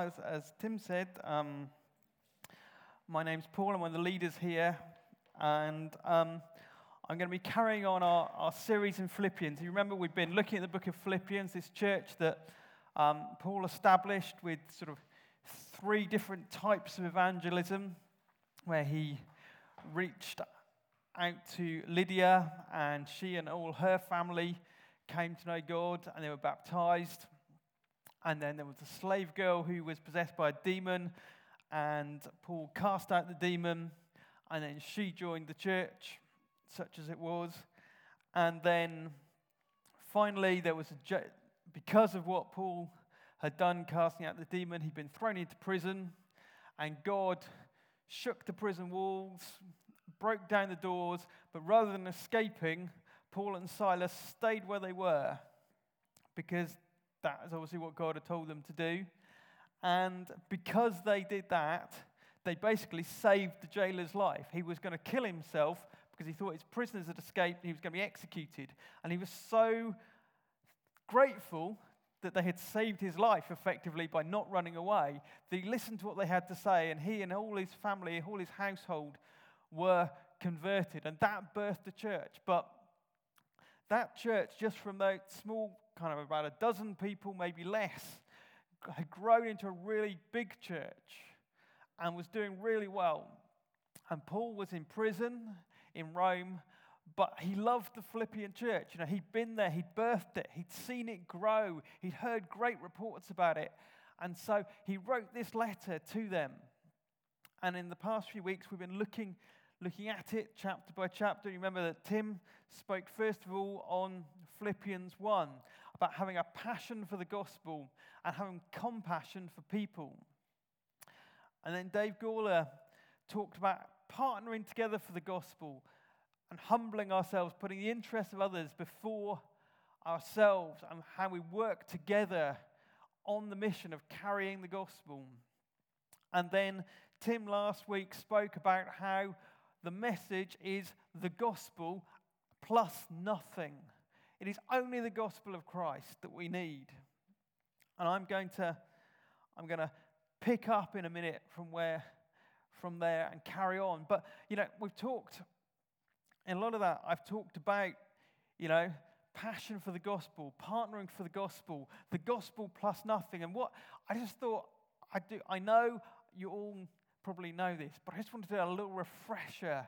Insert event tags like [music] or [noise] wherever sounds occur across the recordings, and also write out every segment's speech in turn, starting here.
as, as Tim said, um, my name's Paul. I'm one of the leaders here. And um, I'm going to be carrying on our, our series in Philippians. You remember we've been looking at the book of Philippians, this church that um, Paul established with sort of three different types of evangelism, where he reached out to Lydia, and she and all her family came to know God and they were baptized. And then there was a slave girl who was possessed by a demon, and Paul cast out the demon, and then she joined the church, such as it was. And then finally, there was a, because of what Paul had done, casting out the demon, he'd been thrown into prison, and God shook the prison walls, broke down the doors, but rather than escaping, Paul and Silas stayed where they were because that is obviously what God had told them to do. And because they did that, they basically saved the jailer's life. He was going to kill himself because he thought his prisoners had escaped and he was going to be executed. And he was so grateful that they had saved his life effectively by not running away that he listened to what they had to say, and he and all his family, all his household were converted. And that birthed the church. But that church, just from that small kind of about a dozen people, maybe less, had grown into a really big church and was doing really well. And Paul was in prison in Rome, but he loved the Philippian church. You know, he'd been there, he'd birthed it, he'd seen it grow, he'd heard great reports about it. And so he wrote this letter to them. And in the past few weeks, we've been looking, looking at it chapter by chapter. You remember that Tim spoke first of all on Philippians 1 about having a passion for the gospel and having compassion for people. And then Dave Gawler talked about partnering together for the gospel and humbling ourselves, putting the interests of others before ourselves, and how we work together on the mission of carrying the gospel. And then Tim last week spoke about how the message is the gospel plus nothing. It is only the gospel of Christ that we need. And I'm going to, I'm going to pick up in a minute from where, from there and carry on. But, you know, we've talked, in a lot of that, I've talked about, you know, passion for the gospel, partnering for the gospel, the gospel plus nothing. And what I just thought I do, I know you all probably know this, but I just wanted to do a little refresher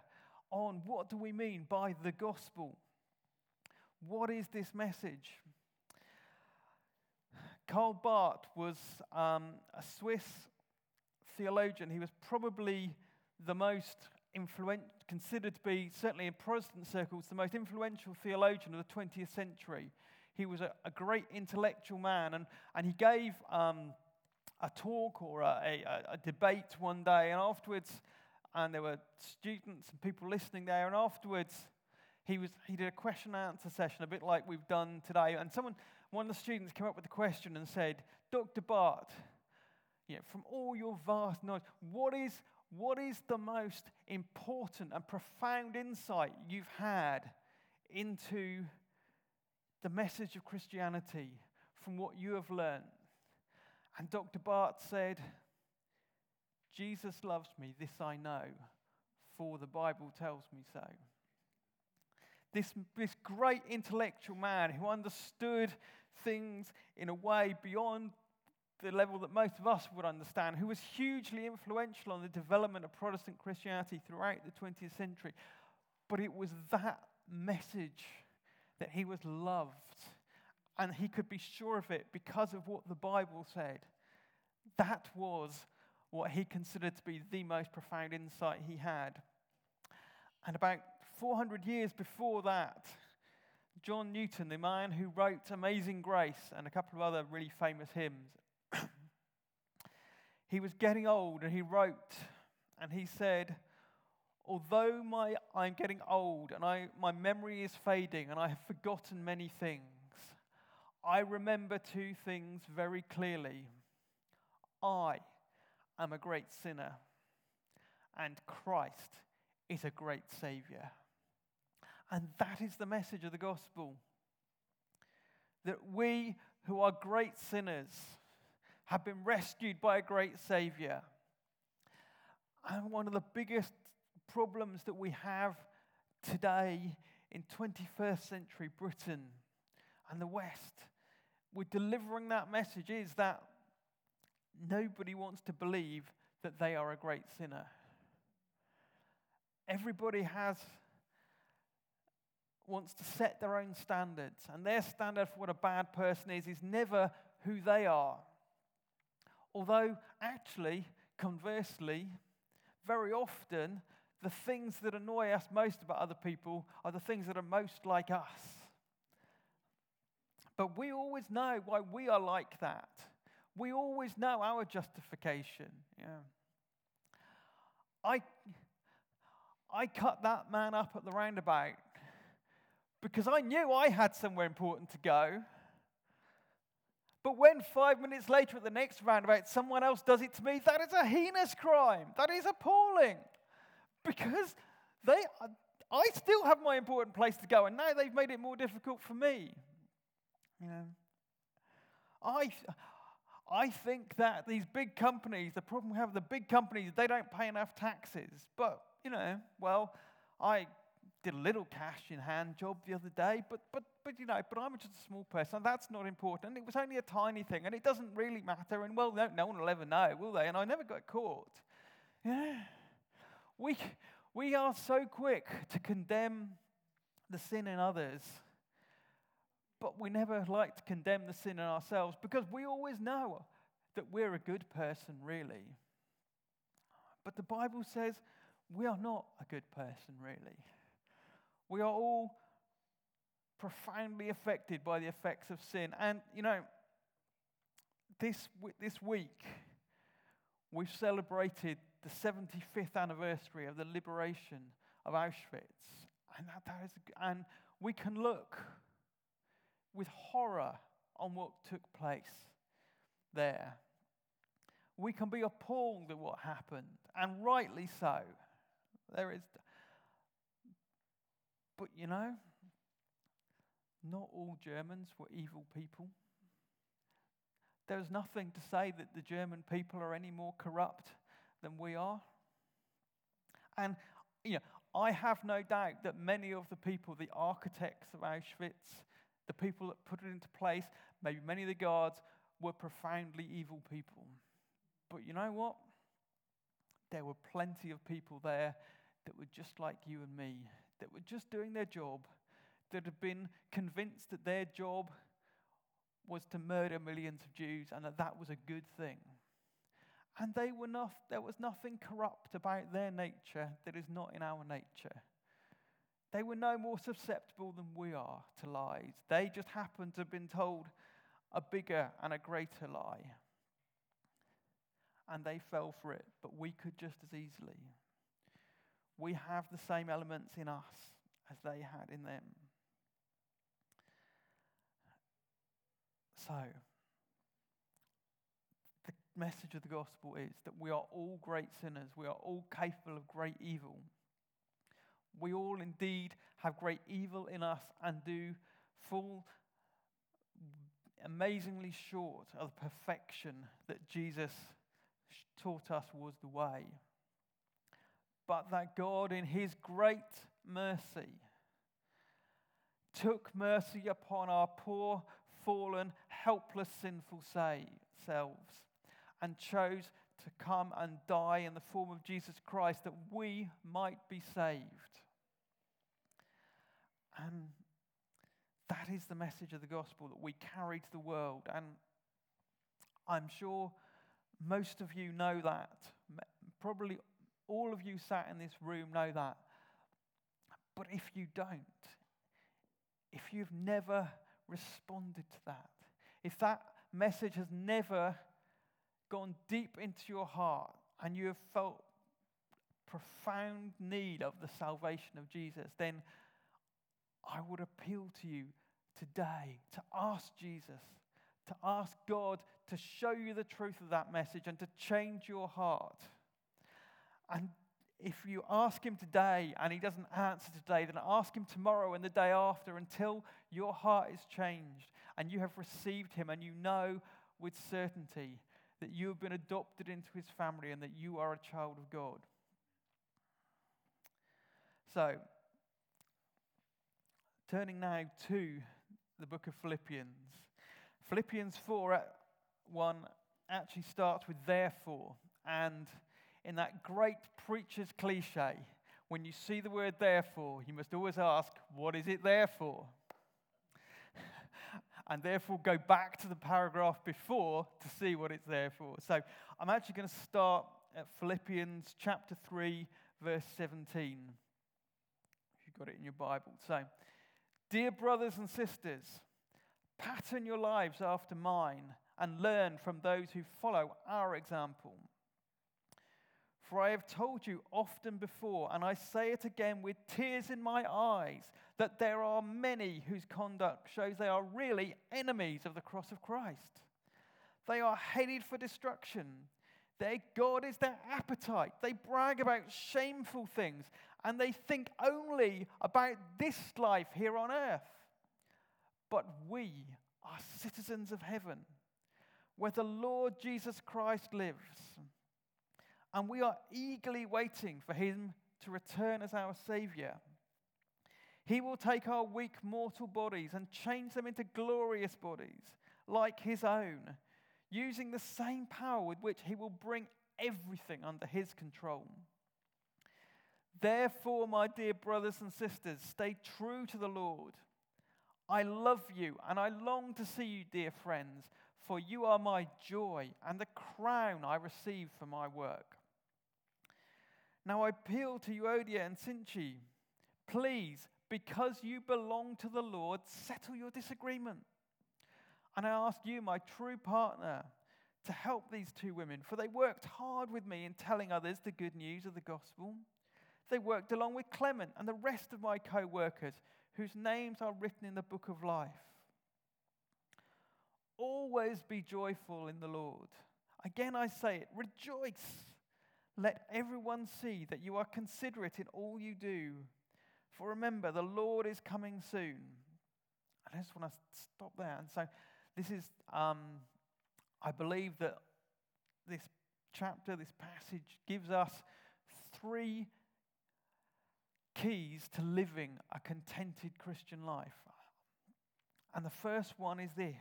on what do we mean by the gospel. What is this message? Karl Barth was um, a Swiss theologian. He was probably the most influential, considered to be, certainly in Protestant circles, the most influential theologian of the 20th century. He was a, a great intellectual man, and, and he gave um, a talk or a, a, a debate one day, and afterwards, and there were students and people listening there, and afterwards, he, was, he did a question and answer session, a bit like we've done today. And someone, one of the students came up with a question and said, Dr. Barth, you know, from all your vast knowledge, what is, what is the most important and profound insight you've had into the message of Christianity from what you have learned? And Dr. Barth said, Jesus loves me, this I know, for the Bible tells me so this, this great intellectual man who understood things in a way beyond the level that most of us would understand, who was hugely influential on the development of Protestant Christianity throughout the 20th century. But it was that message that he was loved, and he could be sure of it because of what the Bible said. That was what he considered to be the most profound insight he had. And about 400 years before that, John Newton, the man who wrote Amazing Grace and a couple of other really famous hymns, [coughs] he was getting old and he wrote and he said, Although my, I'm getting old and I, my memory is fading and I have forgotten many things, I remember two things very clearly. I am a great sinner, and Christ is a great Savior. And that is the message of the gospel. That we who are great sinners, have been rescued by a great Savior. And one of the biggest problems that we have today in 21st century Britain and the West with delivering that message is that nobody wants to believe that they are a great sinner. Everybody has wants to set their own standards, and their standard for what a bad person is is never who they are. Although, actually, conversely, very often the things that annoy us most about other people are the things that are most like us. But we always know why we are like that. We always know our justification. Yeah. I, I cut that man up at the roundabout because I knew I had somewhere important to go. But when five minutes later at the next roundabout someone else does it to me, that is a heinous crime. That is appalling. Because they, I still have my important place to go, and now they've made it more difficult for me. You know, I, I think that these big companies, the problem we have with the big companies, they don't pay enough taxes. But, you know, well, I did a little cash in hand job the other day, but, but, but you know, but I'm just a small person. That's not important. It was only a tiny thing, and it doesn't really matter. And well, no, no one will ever know, will they? And I never got caught. Yeah. We, we are so quick to condemn the sin in others, but we never like to condemn the sin in ourselves because we always know that we're a good person, really. But the Bible says we are not a good person, really. We are all profoundly affected by the effects of sin. And, you know, this, this week, we've celebrated the 75th anniversary of the liberation of Auschwitz. And, that, that is, and we can look with horror on what took place there. We can be appalled at what happened, and rightly so. There is but you know, not all Germans were evil people. There's nothing to say that the German people are any more corrupt than we are. And, you know, I have no doubt that many of the people, the architects of Auschwitz, the people that put it into place, maybe many of the guards, were profoundly evil people. But you know what? There were plenty of people there that were just like you and me, that were just doing their job, that had been convinced that their job was to murder millions of Jews and that that was a good thing. And they were not, there was nothing corrupt about their nature that is not in our nature. They were no more susceptible than we are to lies. They just happened to have been told a bigger and a greater lie. And they fell for it, but we could just as easily we have the same elements in us as they had in them. So, the message of the gospel is that we are all great sinners, we are all capable of great evil. We all indeed have great evil in us and do fall amazingly short of the perfection that Jesus taught us was the way but that God, in His great mercy, took mercy upon our poor, fallen, helpless, sinful selves and chose to come and die in the form of Jesus Christ that we might be saved. And that is the message of the gospel that we carry to the world. And I'm sure most of you know that. Probably all of you sat in this room know that. But if you don't, if you've never responded to that, if that message has never gone deep into your heart and you have felt profound need of the salvation of Jesus, then I would appeal to you today to ask Jesus, to ask God to show you the truth of that message and to change your heart. And if you ask him today and he doesn't answer today, then ask him tomorrow and the day after until your heart is changed and you have received him and you know with certainty that you have been adopted into his family and that you are a child of God. So, turning now to the book of Philippians. Philippians 4 1 actually starts with therefore. And in that great preacher's cliche, when you see the word therefore, you must always ask, what is it there for? [laughs] and therefore go back to the paragraph before to see what it's there for. So I'm actually going to start at Philippians chapter 3, verse 17. If you've got it in your Bible. So, dear brothers and sisters, pattern your lives after mine and learn from those who follow our example. For I have told you often before, and I say it again with tears in my eyes, that there are many whose conduct shows they are really enemies of the cross of Christ. They are headed for destruction. Their God is their appetite. They brag about shameful things, and they think only about this life here on earth. But we are citizens of heaven, where the Lord Jesus Christ lives and we are eagerly waiting for him to return as our Savior. He will take our weak mortal bodies and change them into glorious bodies like his own, using the same power with which he will bring everything under his control. Therefore, my dear brothers and sisters, stay true to the Lord. I love you and I long to see you, dear friends, for you are my joy and the crown I receive for my work. Now I appeal to you, Euodia and Syntyche. Please, because you belong to the Lord, settle your disagreement. And I ask you, my true partner, to help these two women, for they worked hard with me in telling others the good news of the gospel. They worked along with Clement and the rest of my co workers, whose names are written in the book of life. Always be joyful in the Lord. Again, I say it, rejoice. Let everyone see that you are considerate in all you do. For remember, the Lord is coming soon. I just want to stop there. And so, this is, um, I believe that this chapter, this passage, gives us three keys to living a contented Christian life. And the first one is this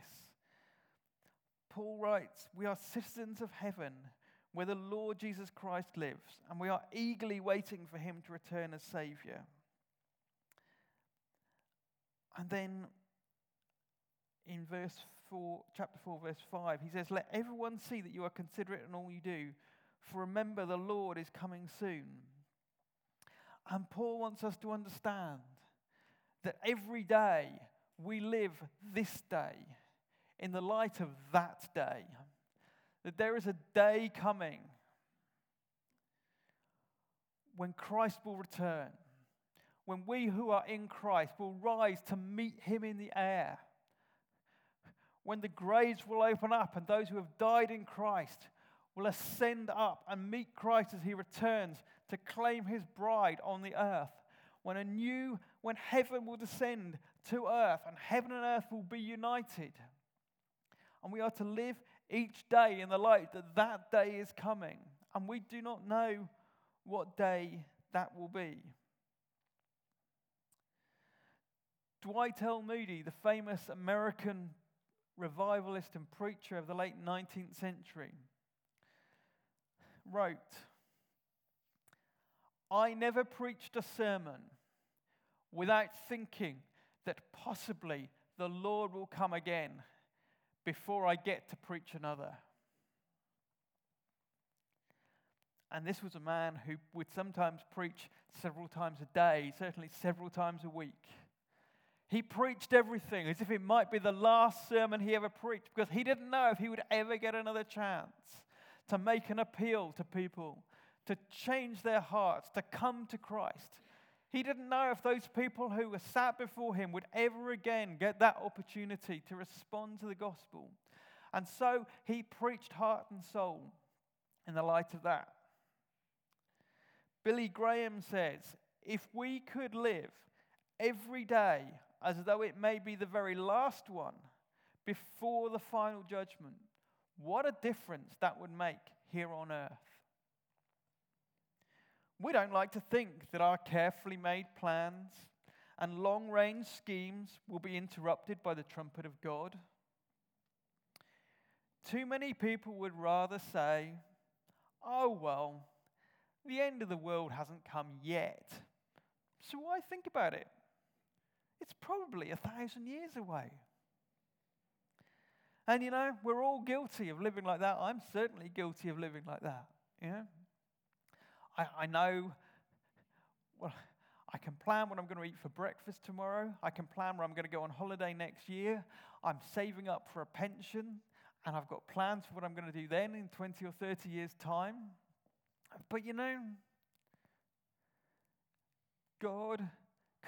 Paul writes, We are citizens of heaven where the Lord Jesus Christ lives, and we are eagerly waiting for him to return as Savior. And then in verse 4, chapter 4, verse 5, he says, Let everyone see that you are considerate in all you do, for remember the Lord is coming soon. And Paul wants us to understand that every day we live this day in the light of that day that there is a day coming when Christ will return, when we who are in Christ will rise to meet him in the air, when the graves will open up and those who have died in Christ will ascend up and meet Christ as he returns to claim his bride on the earth. When a new, when heaven will descend to earth and heaven and earth will be united. And we are to live each day in the light that that day is coming. And we do not know what day that will be. Dwight L. Moody, the famous American revivalist and preacher of the late 19th century, wrote, I never preached a sermon without thinking that possibly the Lord will come again before I get to preach another. And this was a man who would sometimes preach several times a day, certainly several times a week. He preached everything as if it might be the last sermon he ever preached because he didn't know if he would ever get another chance to make an appeal to people, to change their hearts, to come to Christ. He didn't know if those people who were sat before him would ever again get that opportunity to respond to the gospel. And so he preached heart and soul in the light of that. Billy Graham says if we could live every day as though it may be the very last one before the final judgment, what a difference that would make here on earth. We don't like to think that our carefully made plans and long range schemes will be interrupted by the trumpet of God. Too many people would rather say, oh, well, the end of the world hasn't come yet. So why think about it? It's probably a thousand years away. And you know, we're all guilty of living like that. I'm certainly guilty of living like that. You know? I, I know, well, I can plan what I'm going to eat for breakfast tomorrow. I can plan where I'm going to go on holiday next year. I'm saving up for a pension, and I've got plans for what I'm going to do then in 20 or 30 years' time. But you know, God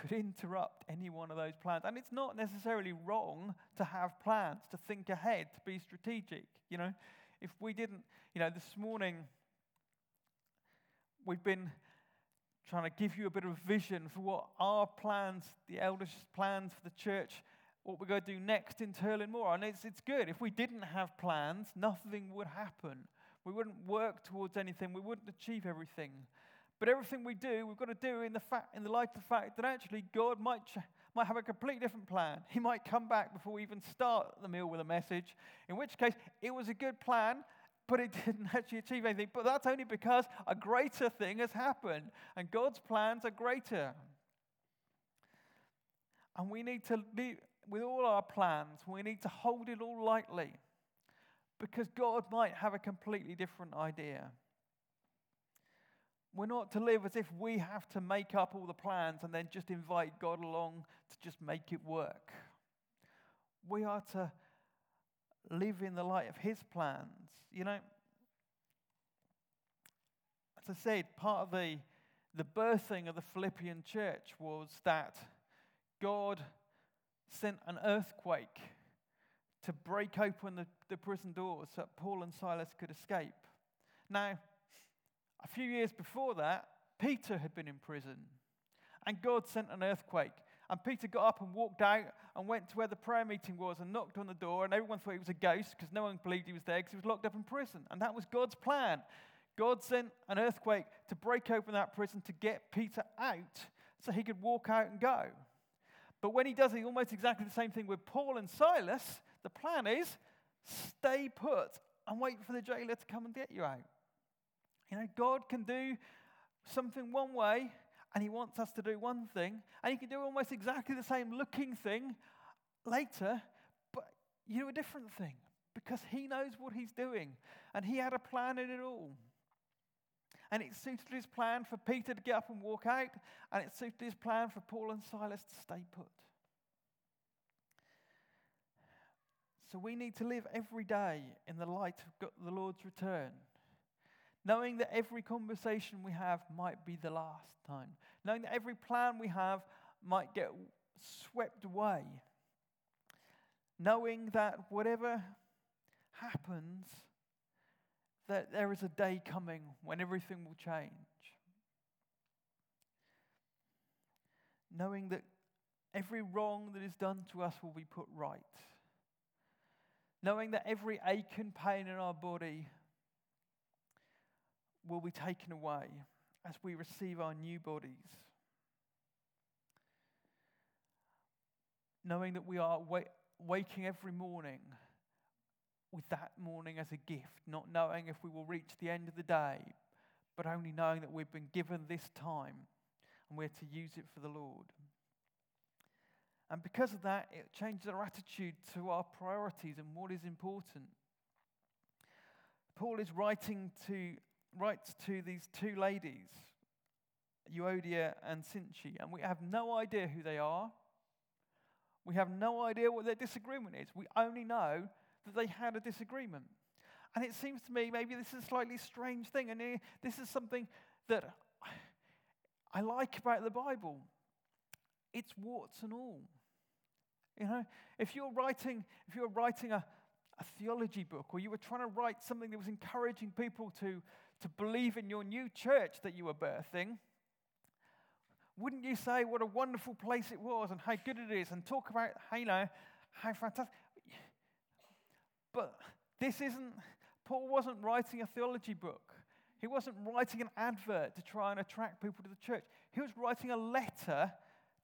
could interrupt any one of those plans. And it's not necessarily wrong to have plans, to think ahead, to be strategic. You know, if we didn't, you know, this morning we've been trying to give you a bit of a vision for what our plans, the elders' plans for the church, what we're going to do next in Turling Moor. And it's, it's good. If we didn't have plans, nothing would happen. We wouldn't work towards anything. We wouldn't achieve everything. But everything we do, we've got to do in the, fact, in the light of the fact that actually God might, ch- might have a completely different plan. He might come back before we even start the meal with a message, in which case it was a good plan, but it [laughs] didn't actually achieve anything. But that's only because a greater thing has happened, and God's plans are greater. And we need to, with all our plans, we need to hold it all lightly because God might have a completely different idea. We're not to live as if we have to make up all the plans and then just invite God along to just make it work. We are to live in the light of His plans. You know, as I said, part of the, the birthing of the Philippian church was that God sent an earthquake to break open the, the prison doors so that Paul and Silas could escape. Now, a few years before that, Peter had been in prison, and God sent an earthquake. And Peter got up and walked out and went to where the prayer meeting was and knocked on the door. And everyone thought he was a ghost because no one believed he was there because he was locked up in prison. And that was God's plan. God sent an earthquake to break open that prison to get Peter out so he could walk out and go. But when he does almost exactly the same thing with Paul and Silas, the plan is stay put and wait for the jailer to come and get you out. You know, God can do something one way, and He wants us to do one thing, and He can do almost exactly the same looking thing later, but you do a different thing because He knows what He's doing, and He had a plan in it all. And it suited His plan for Peter to get up and walk out, and it suited His plan for Paul and Silas to stay put. So we need to live every day in the light of the Lord's return knowing that every conversation we have might be the last time, knowing that every plan we have might get swept away, knowing that whatever happens, that there is a day coming when everything will change. Knowing that every wrong that is done to us will be put right. Knowing that every ache and pain in our body will be taken away as we receive our new bodies. Knowing that we are waking every morning with that morning as a gift, not knowing if we will reach the end of the day, but only knowing that we've been given this time and we're to use it for the Lord. And because of that, it changes our attitude to our priorities and what is important. Paul is writing to writes to these two ladies, Euodia and Syntyche, and we have no idea who they are. We have no idea what their disagreement is. We only know that they had a disagreement. And it seems to me maybe this is a slightly strange thing, and this is something that I like about the Bible. It's warts and all. You know, if you're writing, if you're writing a, a theology book, or you were trying to write something that was encouraging people to, to believe in your new church that you were birthing, wouldn't you say what a wonderful place it was and how good it is and talk about, you know, how fantastic? But This isn't, Paul wasn't writing a theology book. He wasn't writing an advert to try and attract people to the church. He was writing a letter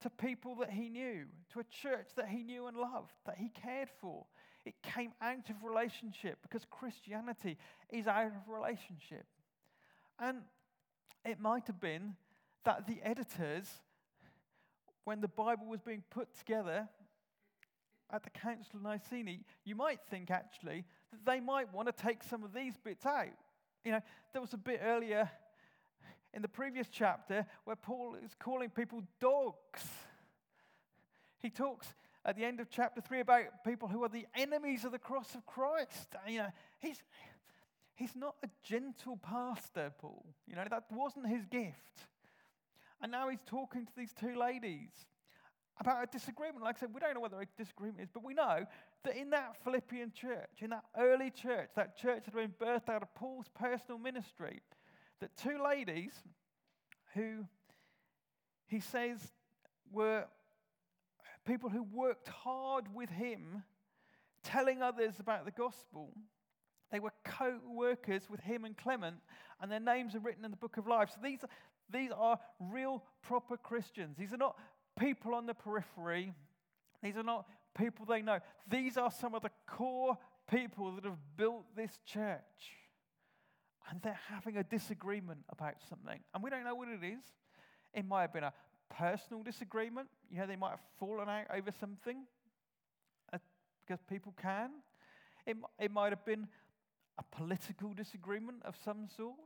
to people that he knew, to a church that he knew and loved, that he cared for. It came out of relationship because Christianity is out of relationship. And it might have been that the editors, when the Bible was being put together at the Council of Nicene, you might think actually that they might want to take some of these bits out. You know, there was a bit earlier in the previous chapter where Paul is calling people dogs. He talks at the end of chapter 3 about people who are the enemies of the cross of Christ. You know, he's, he's not a gentle pastor, Paul. You know, that wasn't his gift. And now he's talking to these two ladies about a disagreement. Like I said, we don't know what the disagreement is, but we know that in that Philippian church, in that early church, that church that had been birthed out of Paul's personal ministry, that two ladies who he says were people who worked hard with him, telling others about the gospel. They were co workers with him and Clement, and their names are written in the book of life. So these, these are real, proper Christians. These are not people on the periphery, these are not people they know. These are some of the core people that have built this church. And they're having a disagreement about something. And we don't know what it is. It might have been a personal disagreement. You know, they might have fallen out over something uh, because people can. It, it might have been a political disagreement of some sort.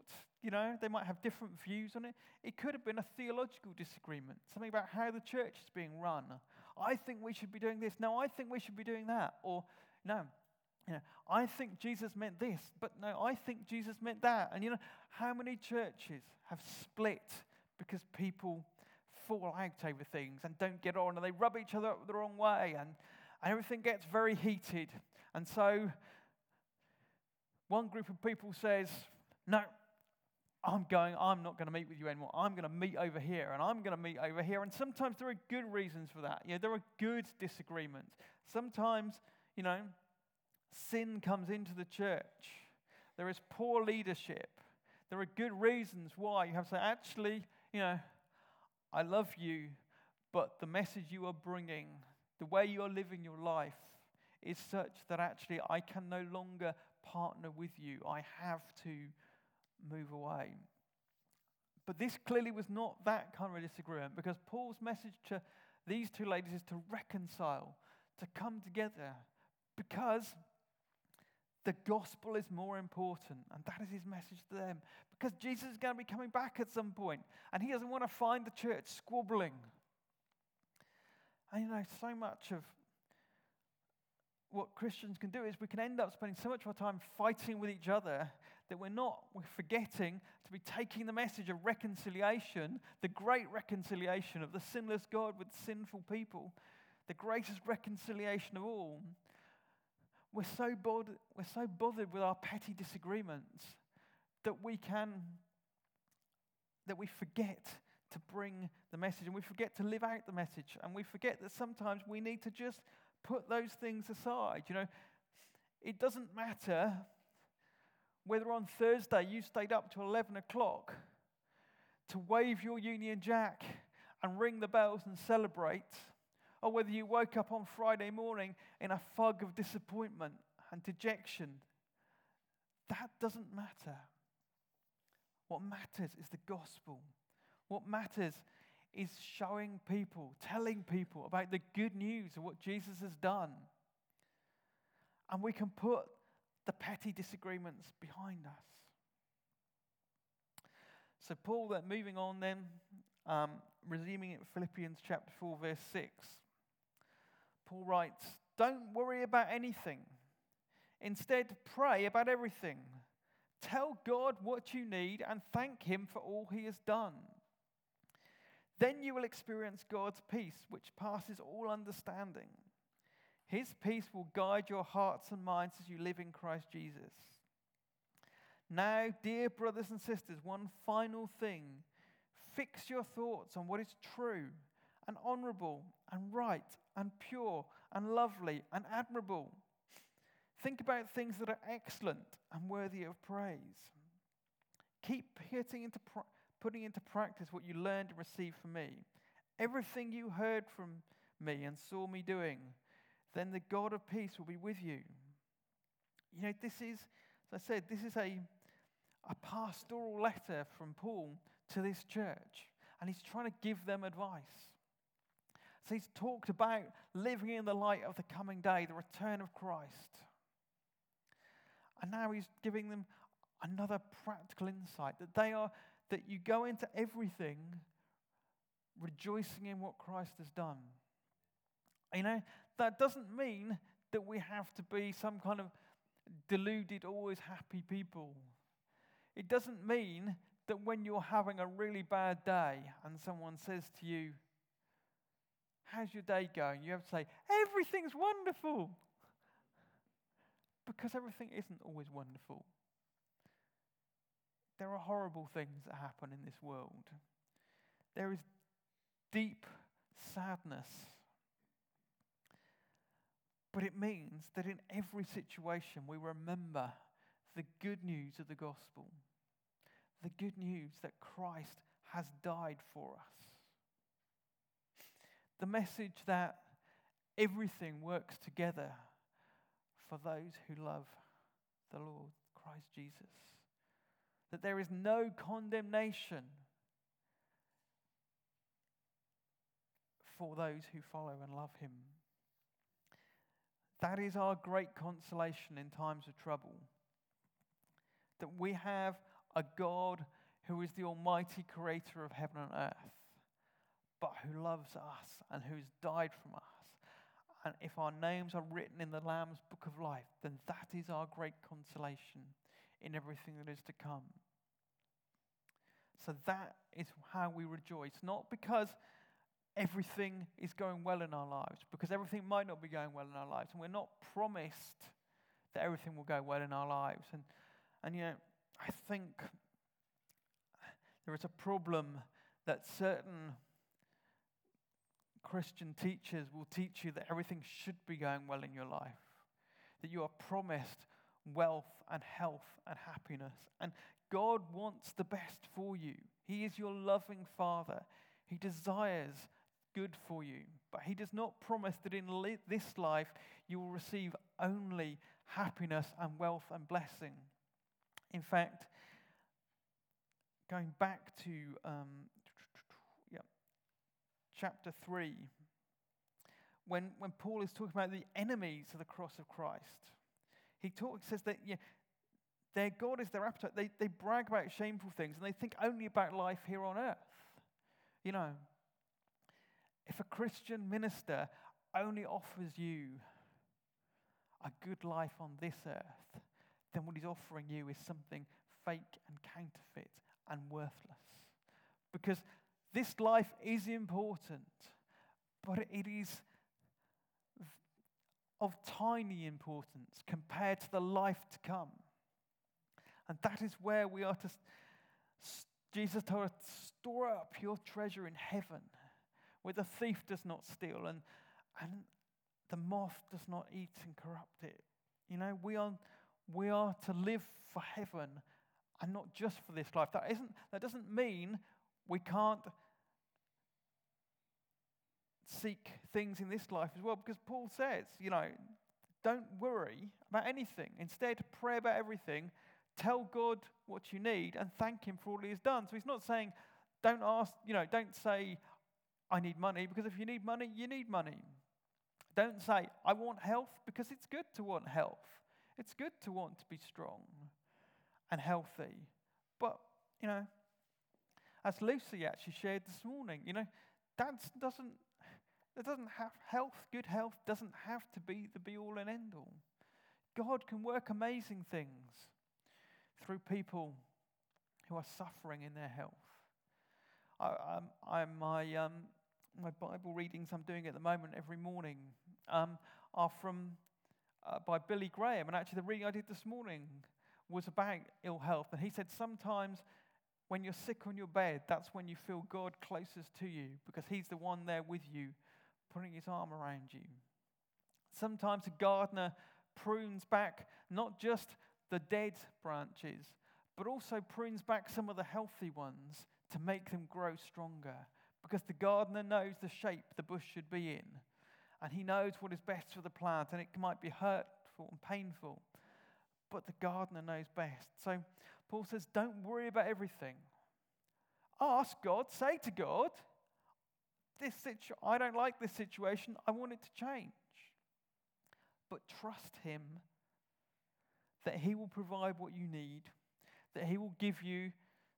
You know, they might have different views on it. It could have been a theological disagreement, something about how the church is being run. I think we should be doing this. No, I think we should be doing that. Or, no, you know, I think Jesus meant this, but no, I think Jesus meant that. And you know, how many churches have split because people fall out over things and don't get on and they rub each other up the wrong way and, and everything gets very heated. And so one group of people says, No, I'm going, I'm not going to meet with you anymore. I'm going to meet over here and I'm going to meet over here. And sometimes there are good reasons for that. You know, there are good disagreements. Sometimes, you know, sin comes into the church. There is poor leadership. There are good reasons why you have to say, actually, you know, I love you, but the message you are bringing, the way you are living your life, is such that actually I can no longer partner with you. I have to move away. But this clearly was not that kind of disagreement because Paul's message to these two ladies is to reconcile, to come together, because the gospel is more important. And that is his message to them. Because Jesus is going to be coming back at some point, and he doesn't want to find the church squabbling. And you know, so much of what Christians can do is we can end up spending so much of our time fighting with each other that we're not, we're forgetting to be taking the message of reconciliation, the great reconciliation of the sinless God with sinful people, the greatest reconciliation of all. We're so, bothered, we're so bothered with our petty disagreements that we can, that we forget to bring the message and we forget to live out the message and we forget that sometimes we need to just put those things aside. You know, it doesn't matter whether on Thursday you stayed up to 11 o'clock to wave your Union Jack and ring the bells and celebrate, or whether you woke up on Friday morning in a fog of disappointment and dejection. That doesn't matter. What matters is the gospel. What matters is showing people, telling people about the good news of what Jesus has done. And we can put the petty disagreements behind us. So, Paul, then moving on then, um, resuming it, Philippians chapter 4, verse 6. Paul writes, Don't worry about anything. Instead, pray about everything. Tell God what you need and thank Him for all He has done. Then you will experience God's peace, which passes all understanding. His peace will guide your hearts and minds as you live in Christ Jesus. Now, dear brothers and sisters, one final thing. Fix your thoughts on what is true and honorable and right and pure and lovely and admirable. Think about things that are excellent and worthy of praise. Keep putting into, putting into practice what you learned and received from me. Everything you heard from me and saw me doing, then the God of peace will be with you. You know, this is, as I said, this is a, a pastoral letter from Paul to this church, and he's trying to give them advice. So he's talked about living in the light of the coming day, the return of Christ. And now he's giving them another practical insight that they are that you go into everything rejoicing in what Christ has done. You know, that doesn't mean that we have to be some kind of deluded, always happy people. It doesn't mean that when you're having a really bad day and someone says to you, How's your day going? You have to say, Everything's wonderful. Because everything isn't always wonderful. There are horrible things that happen in this world. There is deep sadness. But it means that in every situation we remember the good news of the gospel, the good news that Christ has died for us, the message that everything works together for those who love the Lord, Christ Jesus, that there is no condemnation for those who follow and love him. That is our great consolation in times of trouble. That we have a God who is the almighty creator of heaven and earth, but who loves us and who's died from us. And if our names are written in the Lamb's book of life, then that is our great consolation in everything that is to come. So that is how we rejoice, not because everything is going well in our lives because everything might not be going well in our lives. And we're not promised that everything will go well in our lives. And, and you know, I think there is a problem that certain Christian teachers will teach you that everything should be going well in your life, that you are promised wealth and health and happiness. And God wants the best for you. He is your loving Father. He desires good for you. But he does not promise that in li- this life you will receive only happiness and wealth and blessing. In fact, going back to um, chapter 3, when, when Paul is talking about the enemies of the cross of Christ, he talks, says that yeah, their God is their appetite. They, they brag about shameful things and they think only about life here on earth. You know, if a Christian minister only offers you a good life on this earth, then what he's offering you is something fake and counterfeit and worthless. Because this life is important, but it is of tiny importance compared to the life to come. And that is where we are to. Jesus told us, store up your treasure in heaven where the thief does not steal and, and the moth does not eat and corrupt it. You know, we are, we are to live for heaven and not just for this life. That, isn't, that doesn't mean we can't seek things in this life as well, because Paul says, you know, don't worry about anything. Instead, pray about everything. Tell God what you need and thank Him for all He has done. So He's not saying, don't ask, you know, don't say, I need money, because if you need money, you need money. Don't say, I want health, because it's good to want health. It's good to want to be strong and healthy. But, you know, as Lucy actually shared this morning, you know, that doesn't, that doesn't have health, good health doesn't have to be the be all and end all. God can work amazing things through people who are suffering in their health. I, I'm, I'm my, um, my Bible readings I'm doing at the moment every morning um, are from uh, by Billy Graham, and actually the reading I did this morning was about ill health, and he said sometimes when you're sick on your bed, that's when you feel God closest to you because He's the one there with you, putting His arm around you. Sometimes a gardener prunes back not just the dead branches, but also prunes back some of the healthy ones to make them grow stronger. Because the gardener knows the shape the bush should be in, and he knows what is best for the plant, and it might be hurtful and painful, but the gardener knows best. So Paul says, Don't worry about everything. Ask God, say to God, this situ- I don't like this situation, I want it to change. But trust Him that He will provide what you need, that He will give you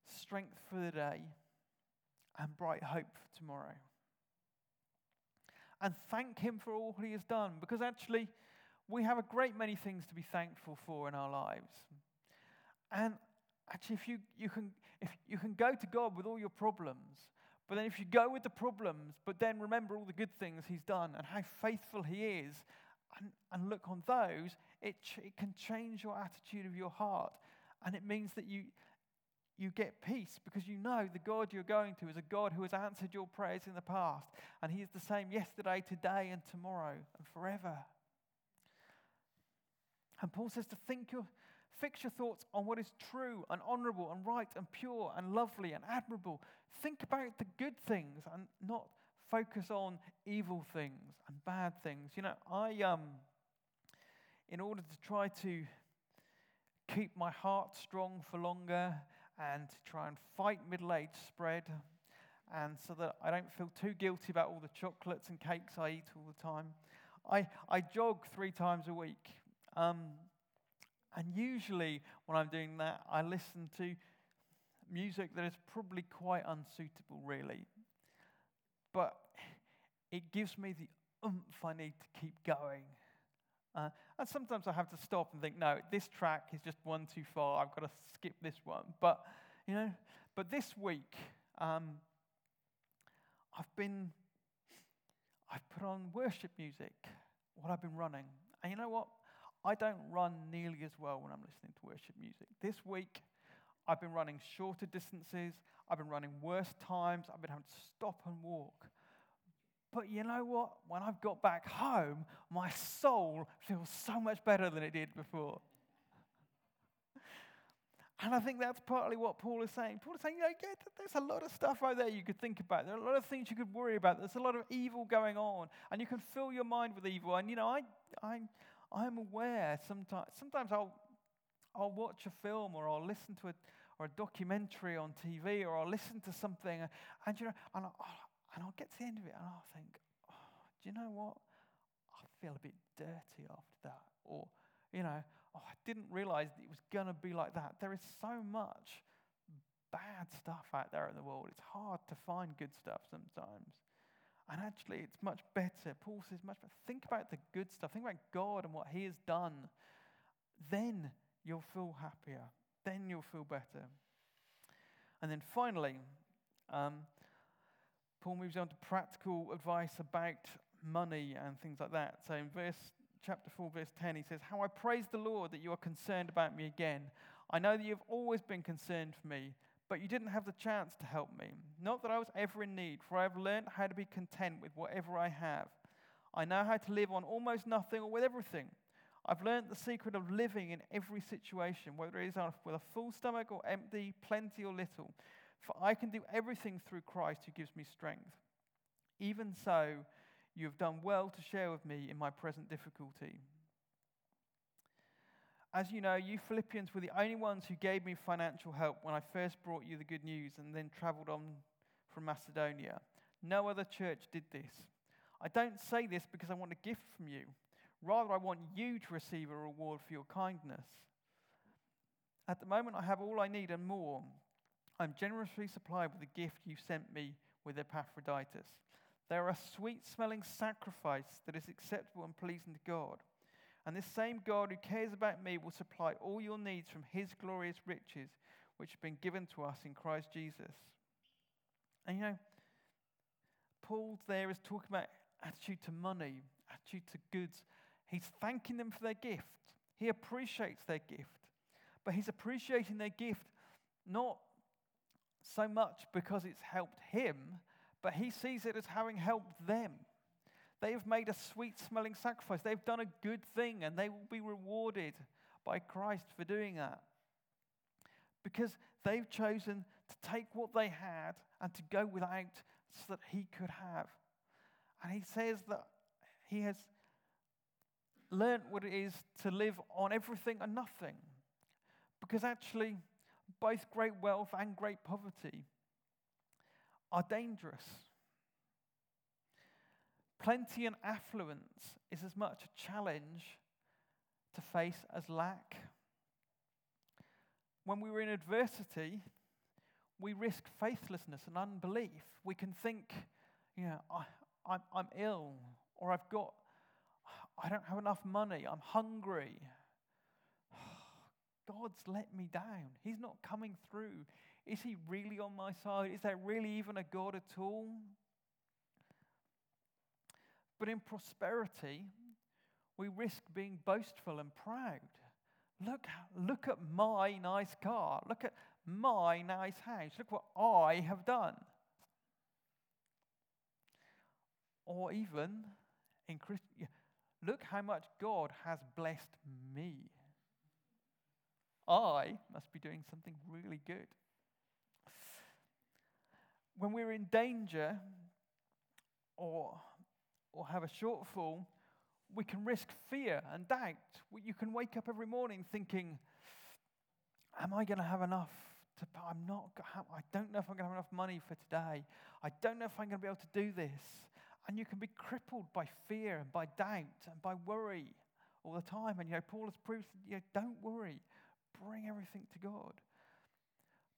strength for the day and bright hope for tomorrow. And thank Him for all He has done, because actually, we have a great many things to be thankful for in our lives. And actually, if you, you, can, if you can go to God with all your problems, but then if you go with the problems, but then remember all the good things He's done and how faithful He is, and, and look on those, it, ch- it can change your attitude of your heart. And it means that you, you get peace because you know the God you're going to is a God who has answered your prayers in the past. And He is the same yesterday, today, and tomorrow, and forever. And Paul says to think your, fix your thoughts on what is true and honorable and right and pure and lovely and admirable. Think about the good things and not focus on evil things and bad things. You know, I um in order to try to keep my heart strong for longer and to try and fight middle age spread and so that I don't feel too guilty about all the chocolates and cakes I eat all the time. I, I jog three times a week. Um, and usually, when I'm doing that, I listen to music that is probably quite unsuitable, really. But it gives me the oomph I need to keep going. Uh, and sometimes I have to stop and think, no, this track is just one too far. I've got to skip this one. But, you know, but this week, um, I've been, I've put on worship music while I've been running. And you know what? I don't run nearly as well when I'm listening to worship music. This week, I've been running shorter distances. I've been running worse times. I've been having to stop and walk. But you know what? When I've got back home, my soul feels so much better than it did before. [laughs] And I think that's partly what Paul is saying. Paul is saying, you know, yeah, there's a lot of stuff out there you could think about. There are a lot of things you could worry about. There's a lot of evil going on, and you can fill your mind with evil. And you know, I, I, I'm aware sometimes. Sometimes I'll, I'll watch a film or I'll listen to a, or a documentary on TV or I'll listen to something, and you know, and I'll, and I'll get to the end of it and I'll think, oh, do you know what? I feel a bit dirty after that, or you know, oh, I didn't realize it was going to be like that. There is so much bad stuff out there in the world. It's hard to find good stuff sometimes. And actually, it's much better. Paul says, much better. Think about the good stuff. Think about God and what He has done. Then you'll feel happier. Then you'll feel better. And then finally, um, Paul moves on to practical advice about money and things like that. So in verse chapter 4, verse 10, he says, How I praise the Lord that you are concerned about me again. I know that you've always been concerned for me, but you didn't have the chance to help me. Not that I was ever in need, for I have learned how to be content with whatever I have. I know how to live on almost nothing or with everything. I've learned the secret of living in every situation, whether it is with a full stomach or empty, plenty or little. For I can do everything through Christ who gives me strength. Even so, you have done well to share with me in my present difficulty. As you know, you Philippians were the only ones who gave me financial help when I first brought you the good news and then traveled on from Macedonia. No other church did this. I don't say this because I want a gift from you. Rather, I want you to receive a reward for your kindness. At the moment, I have all I need and more. I'm generously supplied with the gift you sent me with Epaphroditus. They are a sweet smelling sacrifice that is acceptable and pleasing to God. And this same God who cares about me will supply all your needs from his glorious riches, which have been given to us in Christ Jesus. And you know, Paul there is talking about attitude to money, attitude to goods. He's thanking them for their gift. He appreciates their gift. But he's appreciating their gift not so much because it's helped him, but he sees it as having helped them. They have made a sweet smelling sacrifice. They've done a good thing and they will be rewarded by Christ for doing that. Because they've chosen to take what they had and to go without so that he could have. And he says that he has learned what it is to live on everything and nothing. Because actually, both great wealth and great poverty are dangerous. Plenty and affluence is as much a challenge to face as lack. When we are in adversity, we risk faithlessness and unbelief. We can think, you know, I, I'm, I'm ill, or I've got, I don't have enough money, I'm hungry. [sighs] God's let me down. He's not coming through. Is He really on my side? Is there really even a God at all? But in prosperity, we risk being boastful and proud. Look, look at my nice car. Look at my nice house. Look what I have done. Or even in Christian, look how much God has blessed me. I must be doing something really good. When we're in danger or, or have a shortfall, we can risk fear and doubt. You can wake up every morning thinking, Am I going to have enough? To, I'm not, I don't know if I'm going to have enough money for today. I don't know if I'm going to be able to do this. And you can be crippled by fear and by doubt and by worry all the time. And you know, Paul has proved, you know, don't worry, bring everything to God.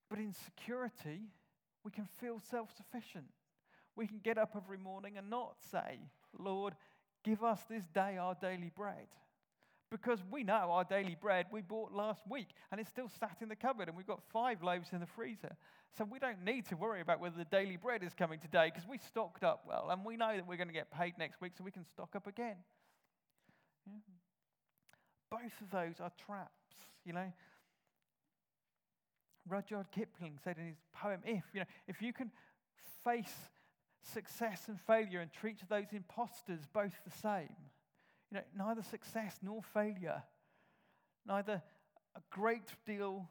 But in security, we can feel self sufficient. We can get up every morning and not say, Lord, Give us this day our daily bread. Because we know our daily bread we bought last week and it's still sat in the cupboard and we've got five loaves in the freezer. So we don't need to worry about whether the daily bread is coming today because we stocked up well and we know that we're going to get paid next week so we can stock up again. Yeah. Both of those are traps, you know. Rudyard Kipling said in his poem, If, you know, if you can face success and failure and treat those impostors both the same. You know, neither success nor failure, neither a great deal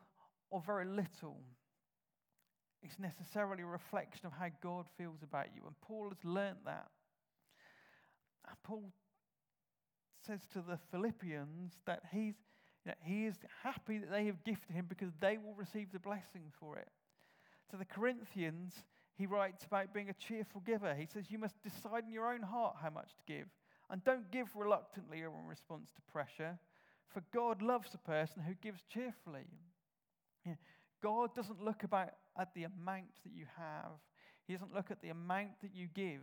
or very little is necessarily a reflection of how God feels about you. And Paul has learnt that. Paul says to the Philippians that he's, you know, he is happy that they have gifted him because they will receive the blessing for it. To the Corinthians, he writes about being a cheerful giver. He says, You must decide in your own heart how much to give. And don't give reluctantly or in response to pressure, for God loves a person who gives cheerfully. God doesn't look about at the amount that you have. He doesn't look at the amount that you give.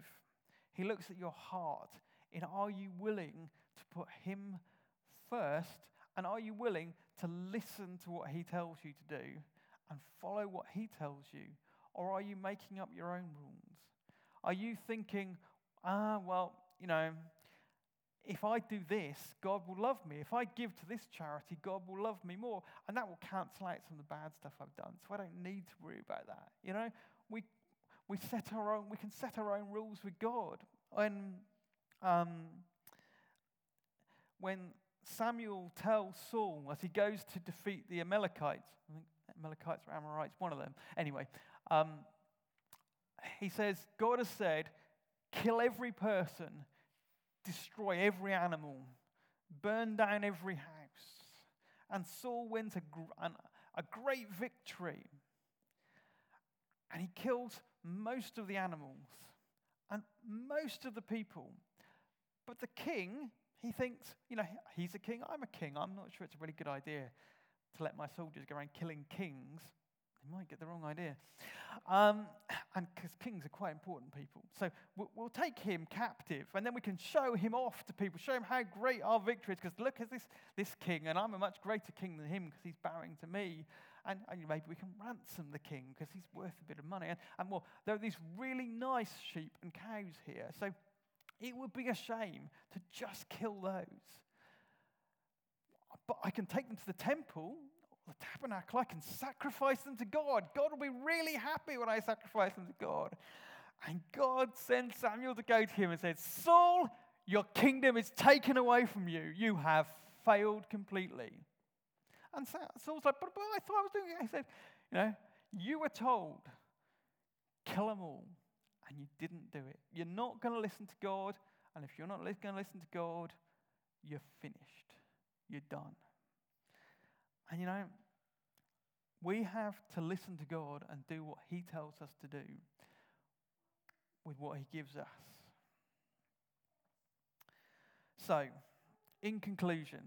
He looks at your heart. And are you willing to put Him first? And are you willing to listen to what He tells you to do and follow what He tells you or are you making up your own rules? Are you thinking, ah, well, you know, if I do this, God will love me. If I give to this charity, God will love me more. And that will cancel out some of the bad stuff I've done. So I don't need to worry about that. You know, we, we, set our own, we can set our own rules with God. When, um, when Samuel tells Saul as he goes to defeat the Amalekites, I think Amalekites or Amorites, one of them. Anyway, um, he says, God has said, kill every person, destroy every animal, burn down every house. And Saul wins a, a great victory. And he kills most of the animals and most of the people. But the king, he thinks, you know, he's a king, I'm a king. I'm not sure it's a really good idea to let my soldiers go around killing kings. Might get the wrong idea. Um, and because kings are quite important people. So we'll, we'll, take him captive and then we can show him off to people, show him how great our victory is. Because look at this, this king, and I'm a much greater king than him because he's bowing to me. And, and, maybe we can ransom the king because he's worth a bit of money. And, and well, there are these really nice sheep and cows here. So it would be a shame to just kill those. But I can take them to the temple the tabernacle, I can sacrifice them to God. God will be really happy when I sacrifice them to God. And God sends Samuel to go to him and said, Saul, your kingdom is taken away from you. You have failed completely. And Saul's like, but, but I thought I was doing it. He said, you know, you were told, kill them all, and you didn't do it. You're not going to listen to God, and if you're not going to listen to God, you're finished. You're done. And you know, we have to listen to God and do what He tells us to do with what He gives us. So, in conclusion,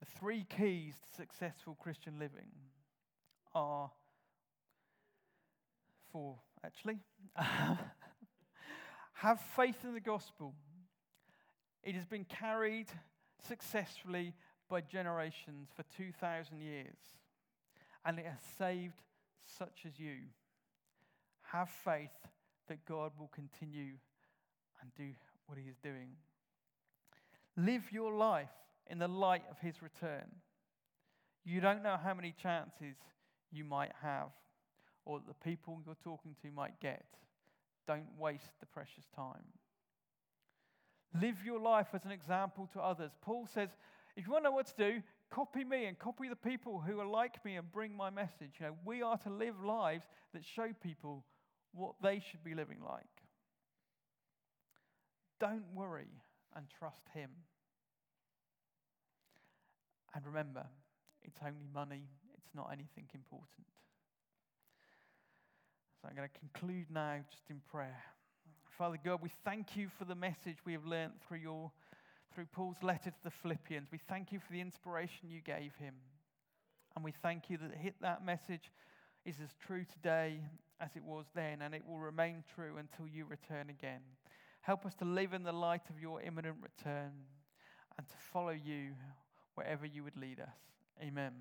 the three keys to successful Christian living are four, actually. [laughs] Have faith in the gospel. It has been carried successfully by generations for 2,000 years, and it has saved such as you. Have faith that God will continue and do what He is doing. Live your life in the light of his return. You don't know how many chances you might have or the people you're talking to might get. Don't waste the precious time. Live your life as an example to others. Paul says, if you want to know what to do, copy me and copy the people who are like me and bring my message. You know, we are to live lives that show people what they should be living like. Don't worry and trust him. And remember, it's only money, it's not anything important. So I'm going to conclude now just in prayer. Father God, we thank you for the message we have learnt through your through Paul's letter to the Philippians. We thank you for the inspiration you gave him. And we thank you that hit that message is as true today as it was then, and it will remain true until you return again. Help us to live in the light of your imminent return and to follow you wherever you would lead us. Amen.